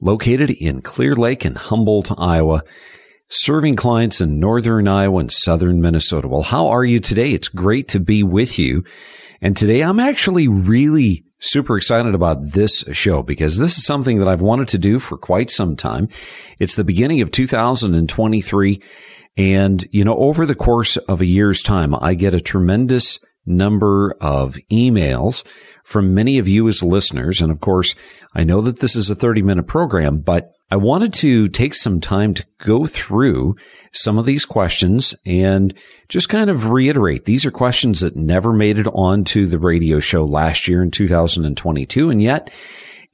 located in Clear Lake and Humboldt, Iowa, serving clients in northern Iowa and southern Minnesota. Well, how are you today? It's great to be with you. And today I'm actually really super excited about this show because this is something that I've wanted to do for quite some time. It's the beginning of 2023. And, you know, over the course of a year's time, I get a tremendous number of emails from many of you as listeners. And of course, I know that this is a 30 minute program, but I wanted to take some time to go through some of these questions and just kind of reiterate. These are questions that never made it onto the radio show last year in 2022. And yet,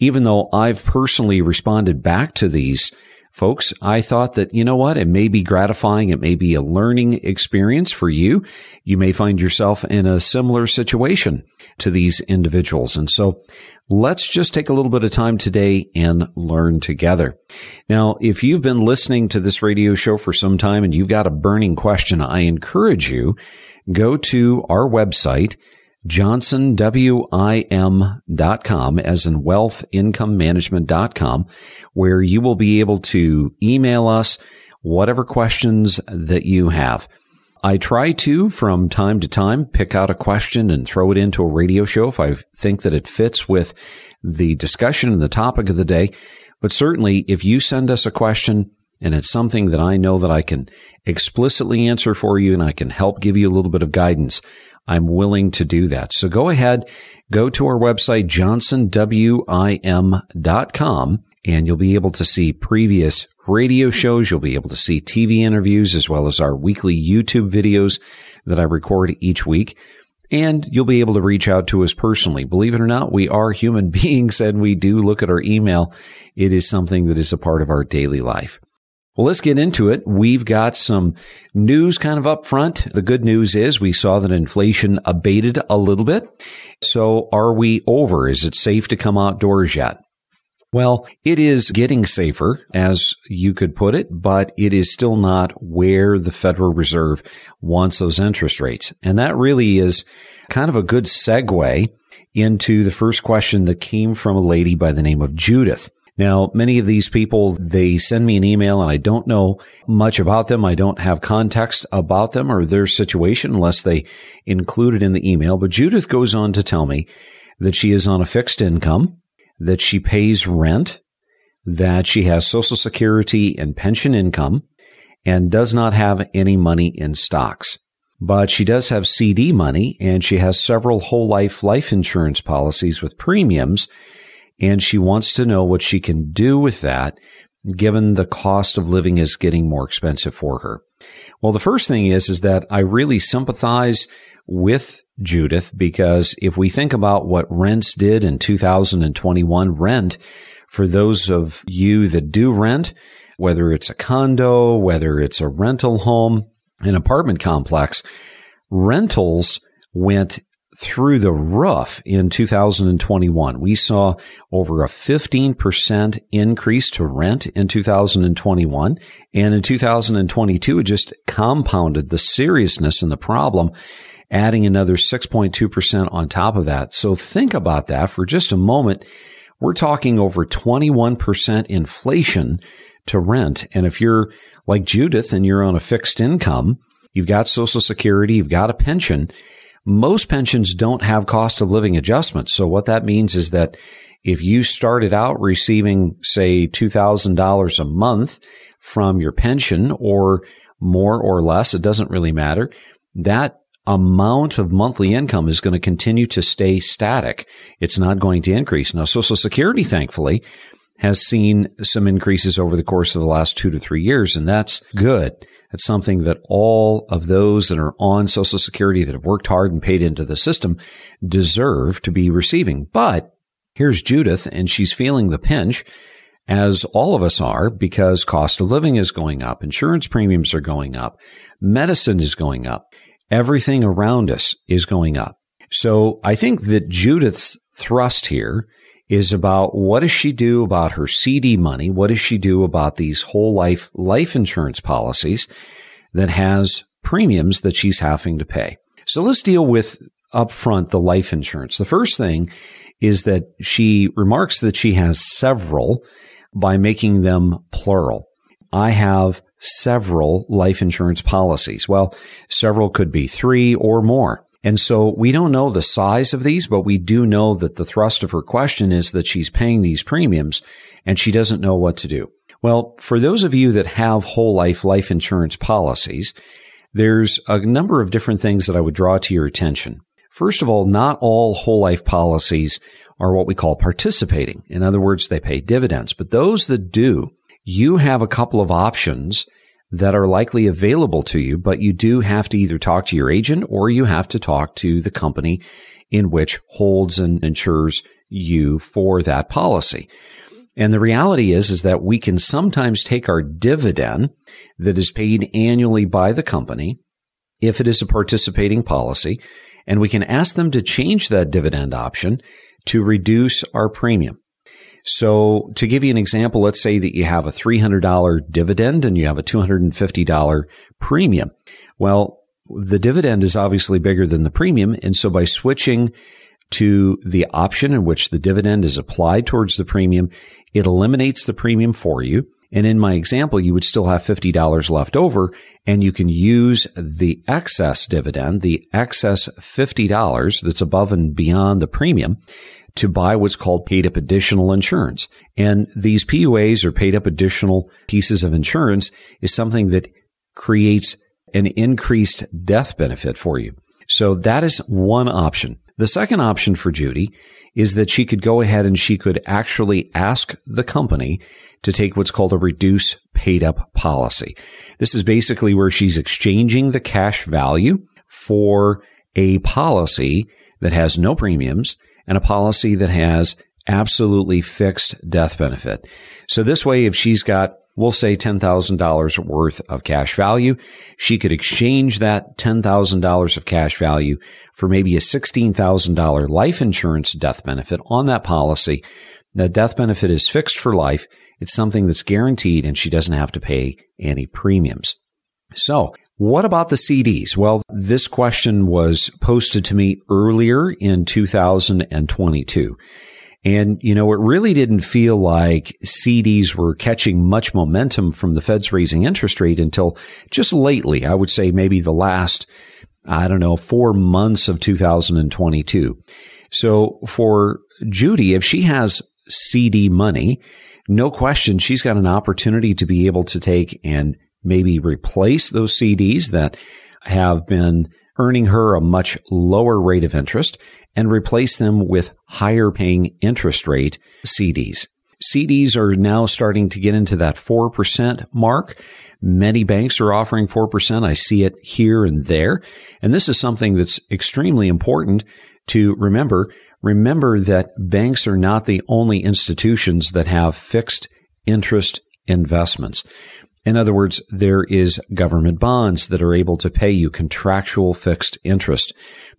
even though I've personally responded back to these folks, I thought that, you know what? It may be gratifying. It may be a learning experience for you. You may find yourself in a similar situation to these individuals. And so let's just take a little bit of time today and learn together. Now, if you've been listening to this radio show for some time and you've got a burning question, I encourage you go to our website, johnsonwim.com as in wealthincomemanagement.com where you will be able to email us whatever questions that you have. I try to, from time to time, pick out a question and throw it into a radio show if I think that it fits with the discussion and the topic of the day. But certainly, if you send us a question and it's something that I know that I can explicitly answer for you and I can help give you a little bit of guidance, I'm willing to do that. So go ahead, go to our website, johnsonwim.com, and you'll be able to see previous radio shows. You'll be able to see TV interviews as well as our weekly YouTube videos that I record each week. And you'll be able to reach out to us personally. Believe it or not, we are human beings and we do look at our email. It is something that is a part of our daily life. Well, let's get into it. We've got some news kind of up front. The good news is we saw that inflation abated a little bit. So are we over? Is it safe to come outdoors yet? Well, it is getting safer, as you could put it, but it is still not where the Federal Reserve wants those interest rates. And that really is kind of a good segue into the first question that came from a lady by the name of Judith. Now, many of these people, they send me an email and I don't know much about them. I don't have context about them or their situation unless they include it in the email. But Judith goes on to tell me that she is on a fixed income, that she pays rent, that she has social security and pension income and does not have any money in stocks. But she does have CD money and she has several whole life life insurance policies with premiums and she wants to know what she can do with that given the cost of living is getting more expensive for her. Well, the first thing is, is that I really sympathize with Judith because if we think about what rents did in 2021, rent for those of you that do rent, whether it's a condo, whether it's a rental home, an apartment complex, rentals went through the roof in 2021. We saw over a 15% increase to rent in 2021. And in 2022, it just compounded the seriousness and the problem, adding another 6.2% on top of that. So think about that for just a moment. We're talking over 21% inflation to rent. And if you're like Judith and you're on a fixed income, you've got social security, you've got a pension, most pensions don't have cost of living adjustments. So what that means is that if you started out receiving, say, $2,000 a month from your pension or more or less, it doesn't really matter. That amount of monthly income is going to continue to stay static. It's not going to increase. Now, Social Security, thankfully, has seen some increases over the course of the last two to three years, and that's good. It's something that all of those that are on Social Security that have worked hard and paid into the system deserve to be receiving. But here's Judith, and she's feeling the pinch, as all of us are, because cost of living is going up, insurance premiums are going up, medicine is going up, everything around us is going up. So I think that Judith's thrust here is about what does she do about her CD money? What does she do about these whole life life insurance policies that has premiums that she's having to pay? So let's deal with upfront the life insurance. The first thing is that she remarks that she has several by making them plural. I have several life insurance policies. Well, several could be three or more. And so we don't know the size of these, but we do know that the thrust of her question is that she's paying these premiums and she doesn't know what to do. Well, for those of you that have whole life life insurance policies, there's a number of different things that I would draw to your attention. First of all, not all whole life policies are what we call participating. In other words, they pay dividends, but those that do, you have a couple of options that are likely available to you, but you do have to either talk to your agent or you have to talk to the company in which holds and insures you for that policy. And the reality is, is that we can sometimes take our dividend that is paid annually by the company, if it is a participating policy, and we can ask them to change that dividend option to reduce our premium. So to give you an example, let's say that you have a $300 dividend and you have a $250 premium. Well, the dividend is obviously bigger than the premium. And so by switching to the option in which the dividend is applied towards the premium, it eliminates the premium for you. And in my example, you would still have $50 left over and you can use the excess dividend, the excess $50 that's above and beyond the premium to buy what's called paid up additional insurance. And these PUAs or paid up additional pieces of insurance is something that creates an increased death benefit for you. So that is one option. The second option for Judy is that she could go ahead and she could actually ask the company to take what's called a reduce paid up policy. This is basically where she's exchanging the cash value for a policy that has no premiums and a policy that has absolutely fixed death benefit. So this way, if she's got we'll say $10,000 worth of cash value. She could exchange that $10,000 of cash value for maybe a $16,000 life insurance death benefit on that policy. The death benefit is fixed for life. It's something that's guaranteed and she doesn't have to pay any premiums. So what about the CDs? Well, this question was posted to me earlier in 2022. And, you know, it really didn't feel like CDs were catching much momentum from the Fed's raising interest rate until just lately. I would say maybe the last, I don't know, four months of 2022. So for Judy, if she has CD money, no question, she's got an opportunity to be able to take and maybe replace those CDs that have been earning her a much lower rate of interest and replace them with higher paying interest rate CDs. CDs are now starting to get into that 4% mark. Many banks are offering 4%. I see it here and there. And this is something that's extremely important to remember. Remember that banks are not the only institutions that have fixed interest investments. In other words, there is government bonds that are able to pay you contractual fixed interest.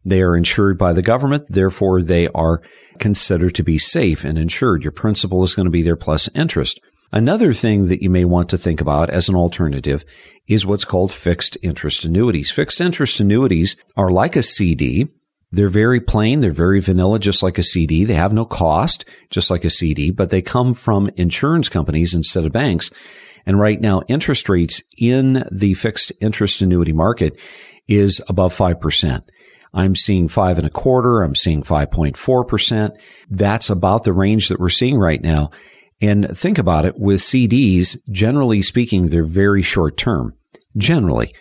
They are insured by the government, therefore they are considered to be safe and insured. Your principal is going to be there plus interest. Another thing that you may want to think about as an alternative is what's called fixed interest annuities. Fixed interest annuities are like a CD. They're very plain. They're very vanilla, just like a CD. They have no cost, just like a CD, but they come from insurance companies instead of banks. And right now, interest rates in the fixed interest annuity market is above 5%. I'm seeing five and a quarter. I'm seeing 5.4%. That's about the range that we're seeing right now. And think about it with CDs, generally speaking, they're very short term, generally.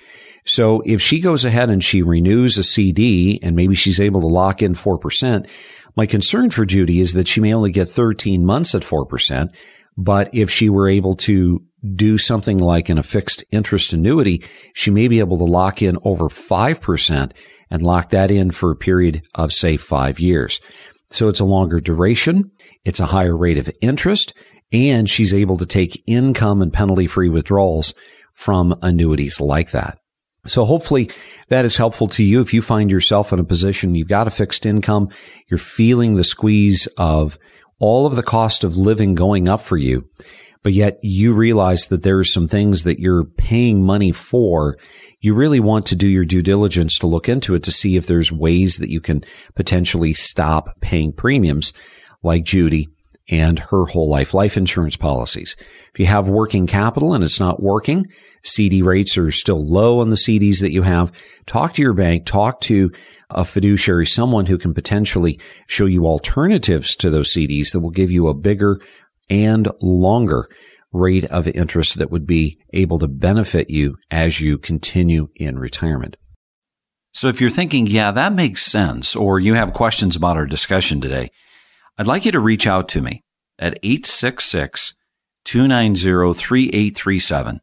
So if she goes ahead and she renews a CD and maybe she's able to lock in 4%, my concern for Judy is that she may only get 13 months at 4%. But if she were able to do something like in a fixed interest annuity, she may be able to lock in over 5% and lock that in for a period of say five years. So it's a longer duration. It's a higher rate of interest and she's able to take income and penalty free withdrawals from annuities like that. So hopefully that is helpful to you. If you find yourself in a position, you've got a fixed income, you're feeling the squeeze of all of the cost of living going up for you, but yet you realize that there are some things that you're paying money for. You really want to do your due diligence to look into it to see if there's ways that you can potentially stop paying premiums like Judy and her whole life life insurance policies. If you have working capital and it's not working, CD rates are still low on the CDs that you have, talk to your bank, talk to a fiduciary, someone who can potentially show you alternatives to those CDs that will give you a bigger and longer rate of interest that would be able to benefit you as you continue in retirement. So if you're thinking, yeah, that makes sense, or you have questions about our discussion today, I'd like you to reach out to me at 866 290 3837.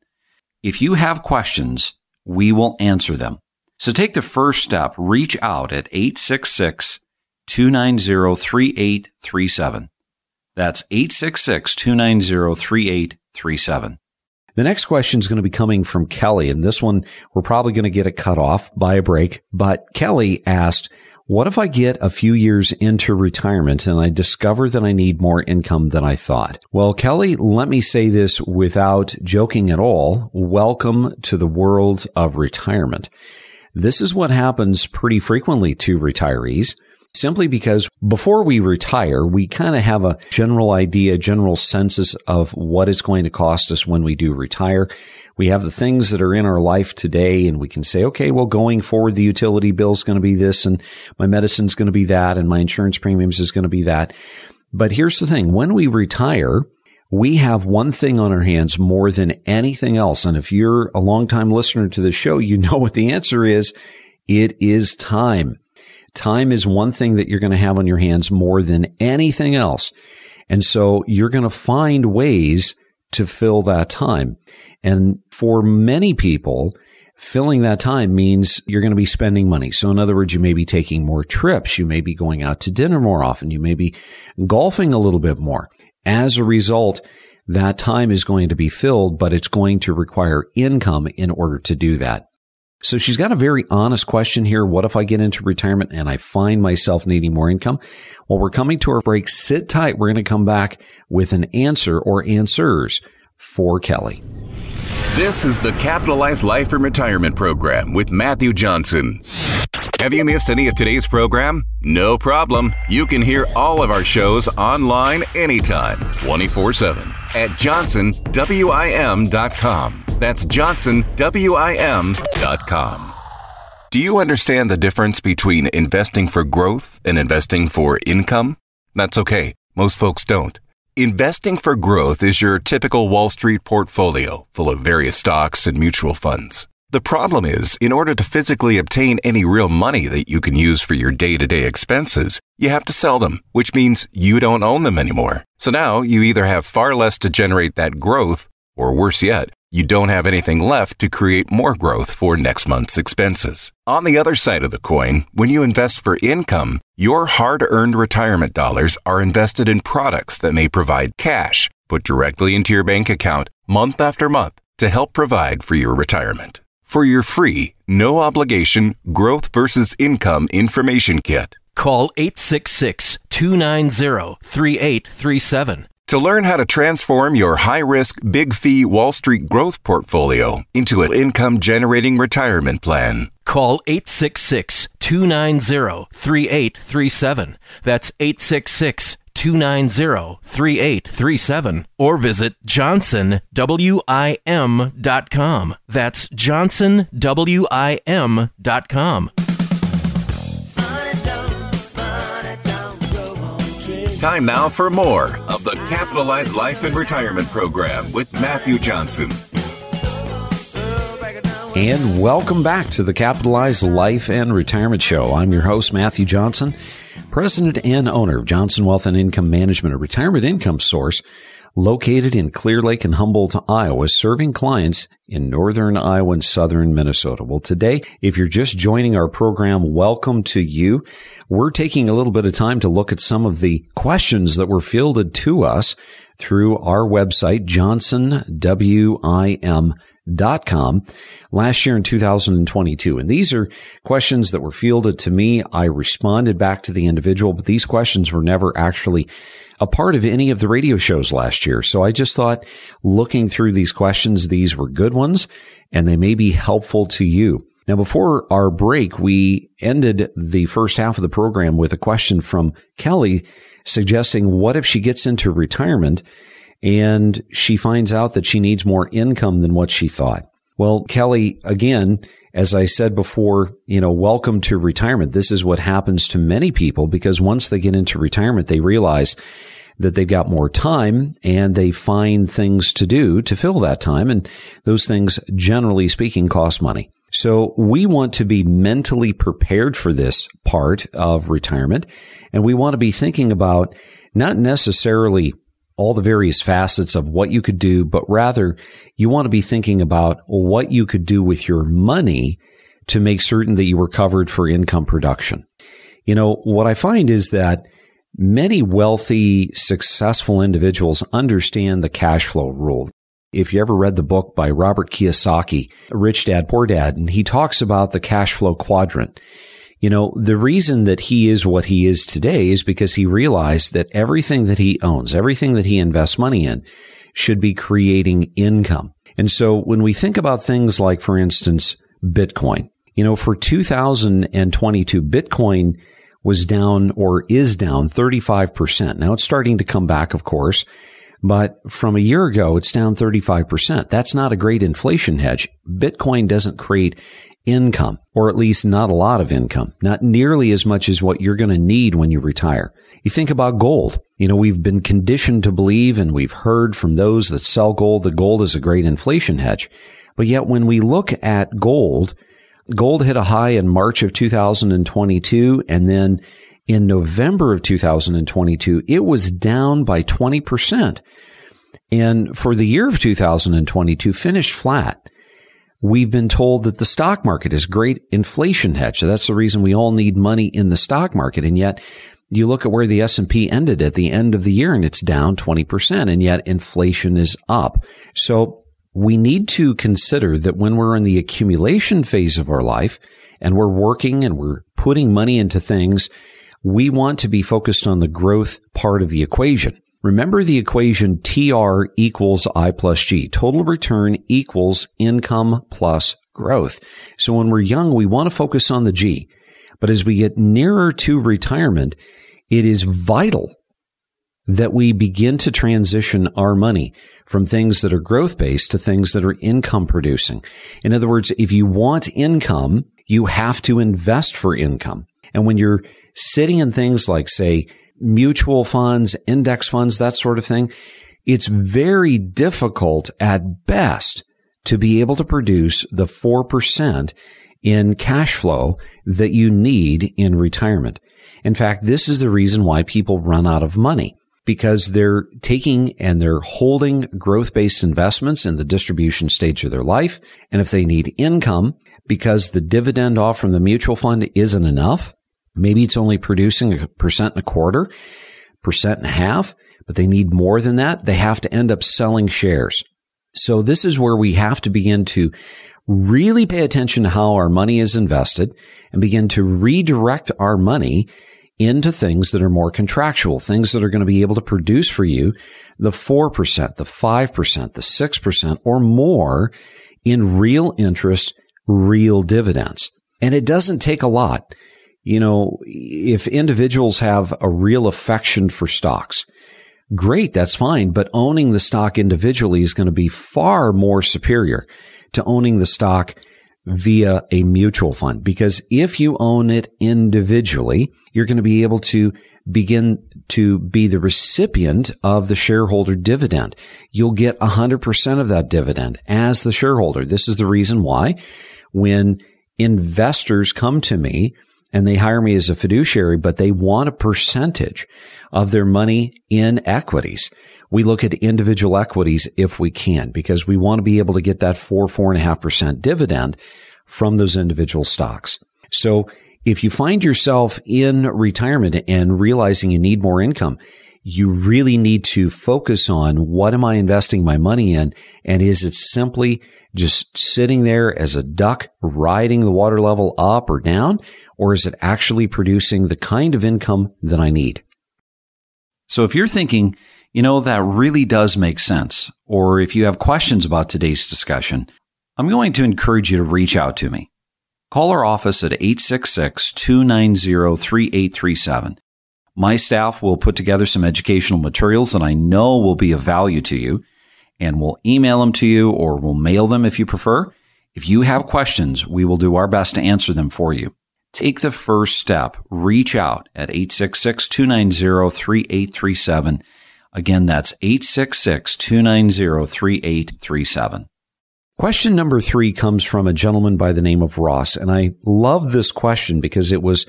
If you have questions, we will answer them. So take the first step, reach out at 866 290 3837. That's 866 290 3837. The next question is going to be coming from Kelly, and this one we're probably going to get it cut off by a break. But Kelly asked, what if I get a few years into retirement and I discover that I need more income than I thought? Well, Kelly, let me say this without joking at all. Welcome to the world of retirement. This is what happens pretty frequently to retirees simply because before we retire, we kind of have a general idea, general census of what it's going to cost us when we do retire. We have the things that are in our life today and we can say, okay, well, going forward, the utility bill is going to be this and my medicine is going to be that and my insurance premiums is going to be that. But here's the thing. When we retire, we have one thing on our hands more than anything else. And if you're a longtime listener to the show, you know what the answer is. It is time. Time is one thing that you're going to have on your hands more than anything else. And so you're going to find ways to fill that time. And for many people, filling that time means you're going to be spending money. So in other words, you may be taking more trips. You may be going out to dinner more often. You may be golfing a little bit more. As a result, that time is going to be filled, but it's going to require income in order to do that. So she's got a very honest question here. What if I get into retirement and I find myself needing more income? Well, we're coming to our break. Sit tight. We're going to come back with an answer or answers for Kelly. This is the Capitalized Life and Retirement Program with Matthew Johnson. Have you missed any of today's program? No problem. You can hear all of our shows online anytime, 24 7 at johnsonwim.com. That's johnsonwim.com. Do you understand the difference between investing for growth and investing for income? That's okay. Most folks don't. Investing for growth is your typical Wall Street portfolio full of various stocks and mutual funds. The problem is, in order to physically obtain any real money that you can use for your day to day expenses, you have to sell them, which means you don't own them anymore. So now you either have far less to generate that growth, or worse yet, you don't have anything left to create more growth for next month's expenses. On the other side of the coin, when you invest for income, your hard earned retirement dollars are invested in products that may provide cash put directly into your bank account month after month to help provide for your retirement. For your free, no obligation growth versus income information kit, Call 866 290 3837. To learn how to transform your high risk, big fee Wall Street growth portfolio into an income generating retirement plan. Call 866 290 3837. That's 866 290 3837. Or visit johnsonwim.com. That's johnsonwim.com. Time now for more of the Capitalized Life and Retirement Program with Matthew Johnson. And welcome back to the Capitalized Life and Retirement Show. I'm your host, Matthew Johnson, president and owner of Johnson Wealth and Income Management, a retirement income source located in Clear Lake and Humboldt, Iowa, serving clients in northern Iowa and southern Minnesota. Well, today, if you're just joining our program, welcome to you. We're taking a little bit of time to look at some of the questions that were fielded to us through our website, johnsonwim.com last year in 2022. And these are questions that were fielded to me. I responded back to the individual, but these questions were never actually a part of any of the radio shows last year. So I just thought looking through these questions, these were good ones and they may be helpful to you. Now, before our break, we ended the first half of the program with a question from Kelly suggesting what if she gets into retirement and she finds out that she needs more income than what she thought? Well, Kelly, again, as I said before, you know, welcome to retirement. This is what happens to many people because once they get into retirement, they realize that they've got more time and they find things to do to fill that time. And those things, generally speaking, cost money. So we want to be mentally prepared for this part of retirement. And we want to be thinking about not necessarily all the various facets of what you could do, but rather you want to be thinking about what you could do with your money to make certain that you were covered for income production. You know, what I find is that many wealthy, successful individuals understand the cash flow rule. If you ever read the book by Robert Kiyosaki, Rich Dad, Poor Dad, and he talks about the cash flow quadrant. You know, the reason that he is what he is today is because he realized that everything that he owns, everything that he invests money in should be creating income. And so when we think about things like, for instance, Bitcoin, you know, for 2022, Bitcoin was down or is down 35%. Now it's starting to come back, of course, but from a year ago, it's down 35%. That's not a great inflation hedge. Bitcoin doesn't create income, or at least not a lot of income, not nearly as much as what you're going to need when you retire. You think about gold. You know, we've been conditioned to believe and we've heard from those that sell gold that gold is a great inflation hedge. But yet when we look at gold, gold hit a high in March of 2022 and then in November of 2022, it was down by 20%. And for the year of 2022, finished flat. We've been told that the stock market is great inflation hedge. So that's the reason we all need money in the stock market. And yet you look at where the S&P ended at the end of the year and it's down 20% and yet inflation is up. So we need to consider that when we're in the accumulation phase of our life and we're working and we're putting money into things, we want to be focused on the growth part of the equation. Remember the equation TR equals I plus G. Total return equals income plus growth. So when we're young, we want to focus on the G. But as we get nearer to retirement, it is vital that we begin to transition our money from things that are growth based to things that are income producing. In other words, if you want income, you have to invest for income. And when you're sitting in things like, say, mutual funds, index funds, that sort of thing, it's very difficult at best to be able to produce the 4% in cash flow that you need in retirement. In fact, this is the reason why people run out of money because they're taking and they're holding growth based investments in the distribution stage of their life. And if they need income because the dividend off from the mutual fund isn't enough, maybe it's only producing a percent and a quarter, percent and a half, but they need more than that. They have to end up selling shares. So this is where we have to begin to really pay attention to how our money is invested and begin to redirect our money into things that are more contractual, things that are going to be able to produce for you the 4%, the 5%, the 6% or more in real interest, real dividends. And it doesn't take a lot. You know, if individuals have a real affection for stocks, great, that's fine. But owning the stock individually is going to be far more superior to owning the stock via a mutual fund. Because if you own it individually, you're going to be able to begin to be the recipient of the shareholder dividend. You'll get 100% of that dividend as the shareholder. This is the reason why when investors come to me and they hire me as a fiduciary, but they want a percentage of their money in equities. We look at individual equities if we can, because we want to be able to get that four, four and a half percent dividend from those individual stocks. So if you find yourself in retirement and realizing you need more income, you really need to focus on what am I investing my money in? And is it simply just sitting there as a duck riding the water level up or down? Or is it actually producing the kind of income that I need? So if you're thinking, you know, that really does make sense, or if you have questions about today's discussion, I'm going to encourage you to reach out to me. Call our office at 866 290 3837. My staff will put together some educational materials that I know will be of value to you, and we'll email them to you or we'll mail them if you prefer. If you have questions, we will do our best to answer them for you. Take the first step. Reach out at 866 290 3837. Again, that's 866 290 3837. Question number three comes from a gentleman by the name of Ross. And I love this question because it was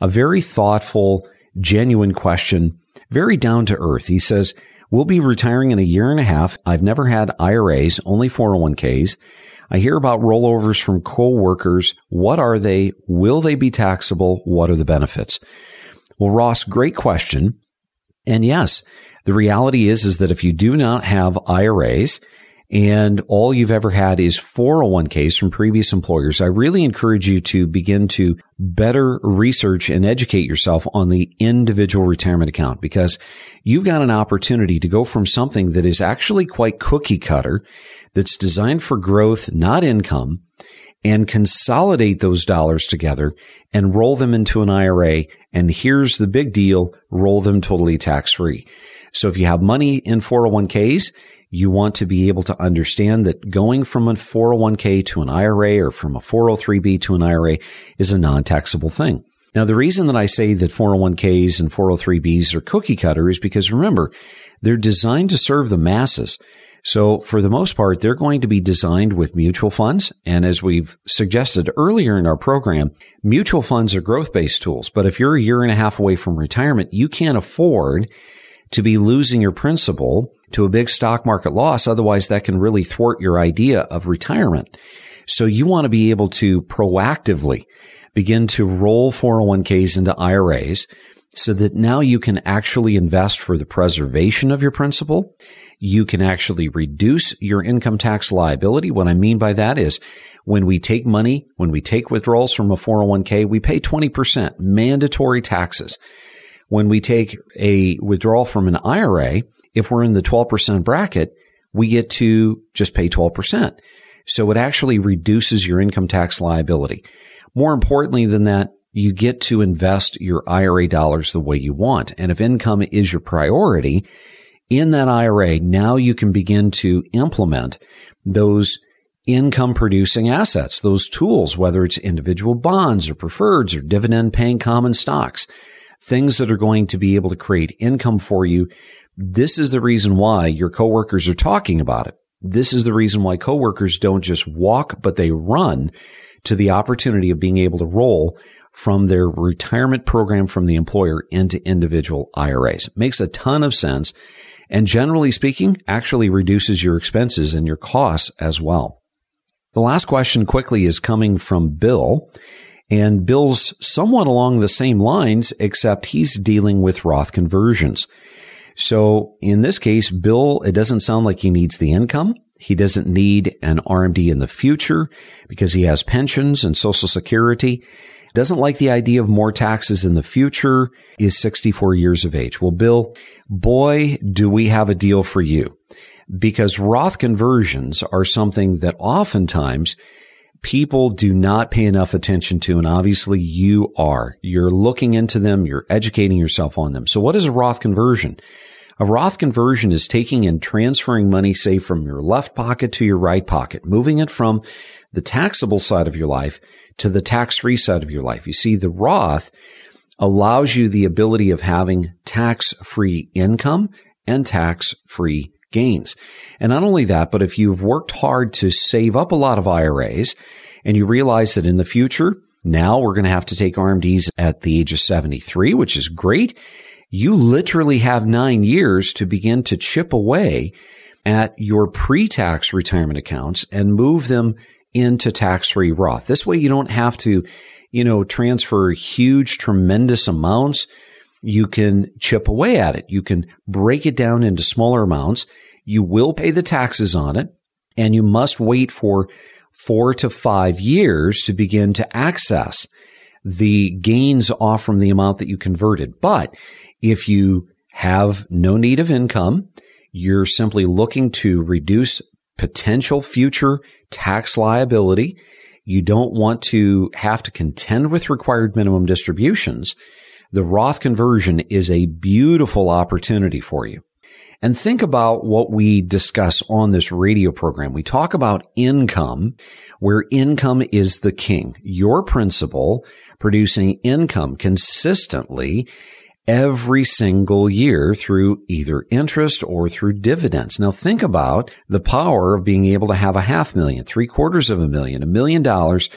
a very thoughtful, genuine question, very down to earth. He says, We'll be retiring in a year and a half. I've never had IRAs, only 401ks. I hear about rollovers from coworkers. What are they? Will they be taxable? What are the benefits? Well, Ross, great question. And yes, the reality is, is that if you do not have IRAs, and all you've ever had is 401ks from previous employers, I really encourage you to begin to better research and educate yourself on the individual retirement account because you've got an opportunity to go from something that is actually quite cookie cutter, that's designed for growth, not income, and consolidate those dollars together and roll them into an IRA. And here's the big deal. Roll them totally tax free. So if you have money in 401ks, you want to be able to understand that going from a 401k to an IRA or from a 403b to an IRA is a non-taxable thing. Now, the reason that I say that 401ks and 403bs are cookie cutter is because remember, they're designed to serve the masses. So for the most part, they're going to be designed with mutual funds. And as we've suggested earlier in our program, mutual funds are growth based tools. But if you're a year and a half away from retirement, you can't afford to be losing your principal to a big stock market loss. Otherwise, that can really thwart your idea of retirement. So you want to be able to proactively begin to roll 401ks into IRAs so that now you can actually invest for the preservation of your principal. You can actually reduce your income tax liability. What I mean by that is when we take money, when we take withdrawals from a 401k, we pay 20% mandatory taxes. When we take a withdrawal from an IRA, if we're in the 12% bracket, we get to just pay 12%. So it actually reduces your income tax liability. More importantly than that, you get to invest your IRA dollars the way you want. And if income is your priority in that IRA, now you can begin to implement those income producing assets, those tools, whether it's individual bonds or preferreds or dividend paying common stocks, things that are going to be able to create income for you this is the reason why your coworkers are talking about it. This is the reason why coworkers don't just walk, but they run to the opportunity of being able to roll from their retirement program from the employer into individual IRAs. Makes a ton of sense. And generally speaking, actually reduces your expenses and your costs as well. The last question quickly is coming from Bill. And Bill's somewhat along the same lines, except he's dealing with Roth conversions. So in this case, Bill, it doesn't sound like he needs the income. He doesn't need an RMD in the future because he has pensions and social security. Doesn't like the idea of more taxes in the future, is 64 years of age. Well, Bill, boy, do we have a deal for you because Roth conversions are something that oftentimes people do not pay enough attention to. And obviously you are. You're looking into them. You're educating yourself on them. So what is a Roth conversion? A Roth conversion is taking and transferring money, say, from your left pocket to your right pocket, moving it from the taxable side of your life to the tax-free side of your life. You see, the Roth allows you the ability of having tax-free income and tax-free gains. And not only that, but if you've worked hard to save up a lot of IRAs and you realize that in the future, now we're going to have to take RMDs at the age of 73, which is great. You literally have nine years to begin to chip away at your pre-tax retirement accounts and move them into tax-free Roth. This way you don't have to, you know, transfer huge, tremendous amounts you can chip away at it. You can break it down into smaller amounts. You will pay the taxes on it and you must wait for four to five years to begin to access the gains off from the amount that you converted. But if you have no need of income, you're simply looking to reduce potential future tax liability. You don't want to have to contend with required minimum distributions the Roth conversion is a beautiful opportunity for you. And think about what we discuss on this radio program. We talk about income, where income is the king. Your principal producing income consistently every single year through either interest or through dividends. Now think about the power of being able to have a half million, three quarters of a million, a million dollars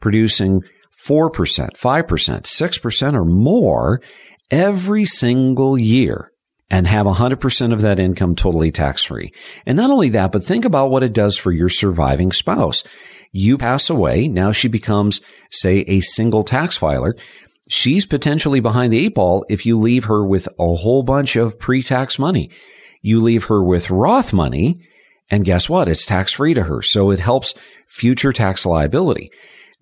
producing 4%, 5%, 6% or more every single year and have 100% of that income totally tax free. And not only that, but think about what it does for your surviving spouse. You pass away. Now she becomes, say, a single tax filer. She's potentially behind the eight ball if you leave her with a whole bunch of pre-tax money. You leave her with Roth money and guess what? It's tax free to her. So it helps future tax liability.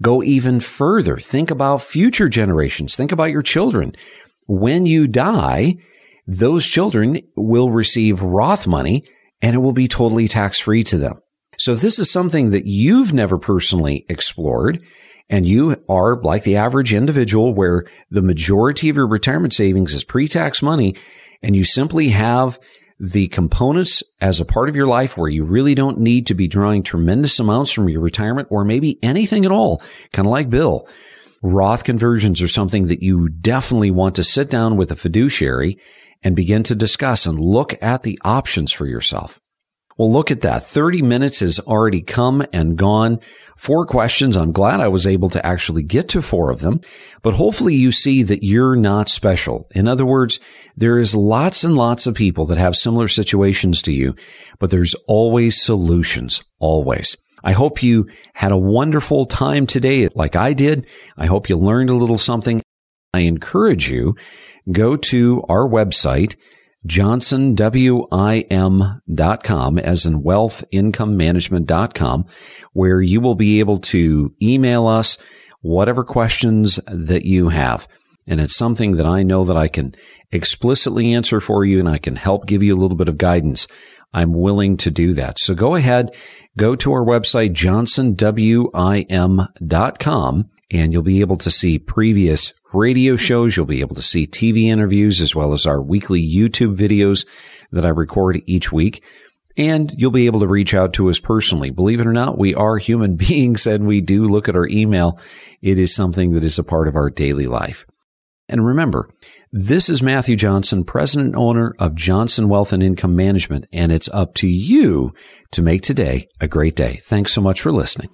Go even further. Think about future generations. Think about your children. When you die, those children will receive Roth money and it will be totally tax free to them. So if this is something that you've never personally explored and you are like the average individual where the majority of your retirement savings is pre-tax money and you simply have the components as a part of your life where you really don't need to be drawing tremendous amounts from your retirement or maybe anything at all, kind of like Bill. Roth conversions are something that you definitely want to sit down with a fiduciary and begin to discuss and look at the options for yourself. Well, look at that. 30 minutes has already come and gone. Four questions. I'm glad I was able to actually get to four of them, but hopefully you see that you're not special. In other words, there is lots and lots of people that have similar situations to you, but there's always solutions. Always. I hope you had a wonderful time today like I did. I hope you learned a little something. I encourage you, go to our website, johnsonwim.com as in wealthincomemanagement.com where you will be able to email us whatever questions that you have. And it's something that I know that I can explicitly answer for you and I can help give you a little bit of guidance. I'm willing to do that. So go ahead, go to our website, johnsonwim.com and you'll be able to see previous radio shows. You'll be able to see TV interviews as well as our weekly YouTube videos that I record each week. And you'll be able to reach out to us personally. Believe it or not, we are human beings and we do look at our email. It is something that is a part of our daily life. And remember, this is Matthew Johnson, president and owner of Johnson Wealth and Income Management, and it's up to you to make today a great day. Thanks so much for listening.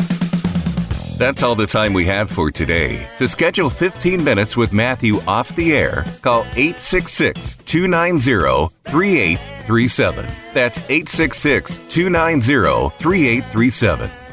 That's all the time we have for today. To schedule 15 minutes with Matthew off the air, call 866 290 3837. That's 866 290 3837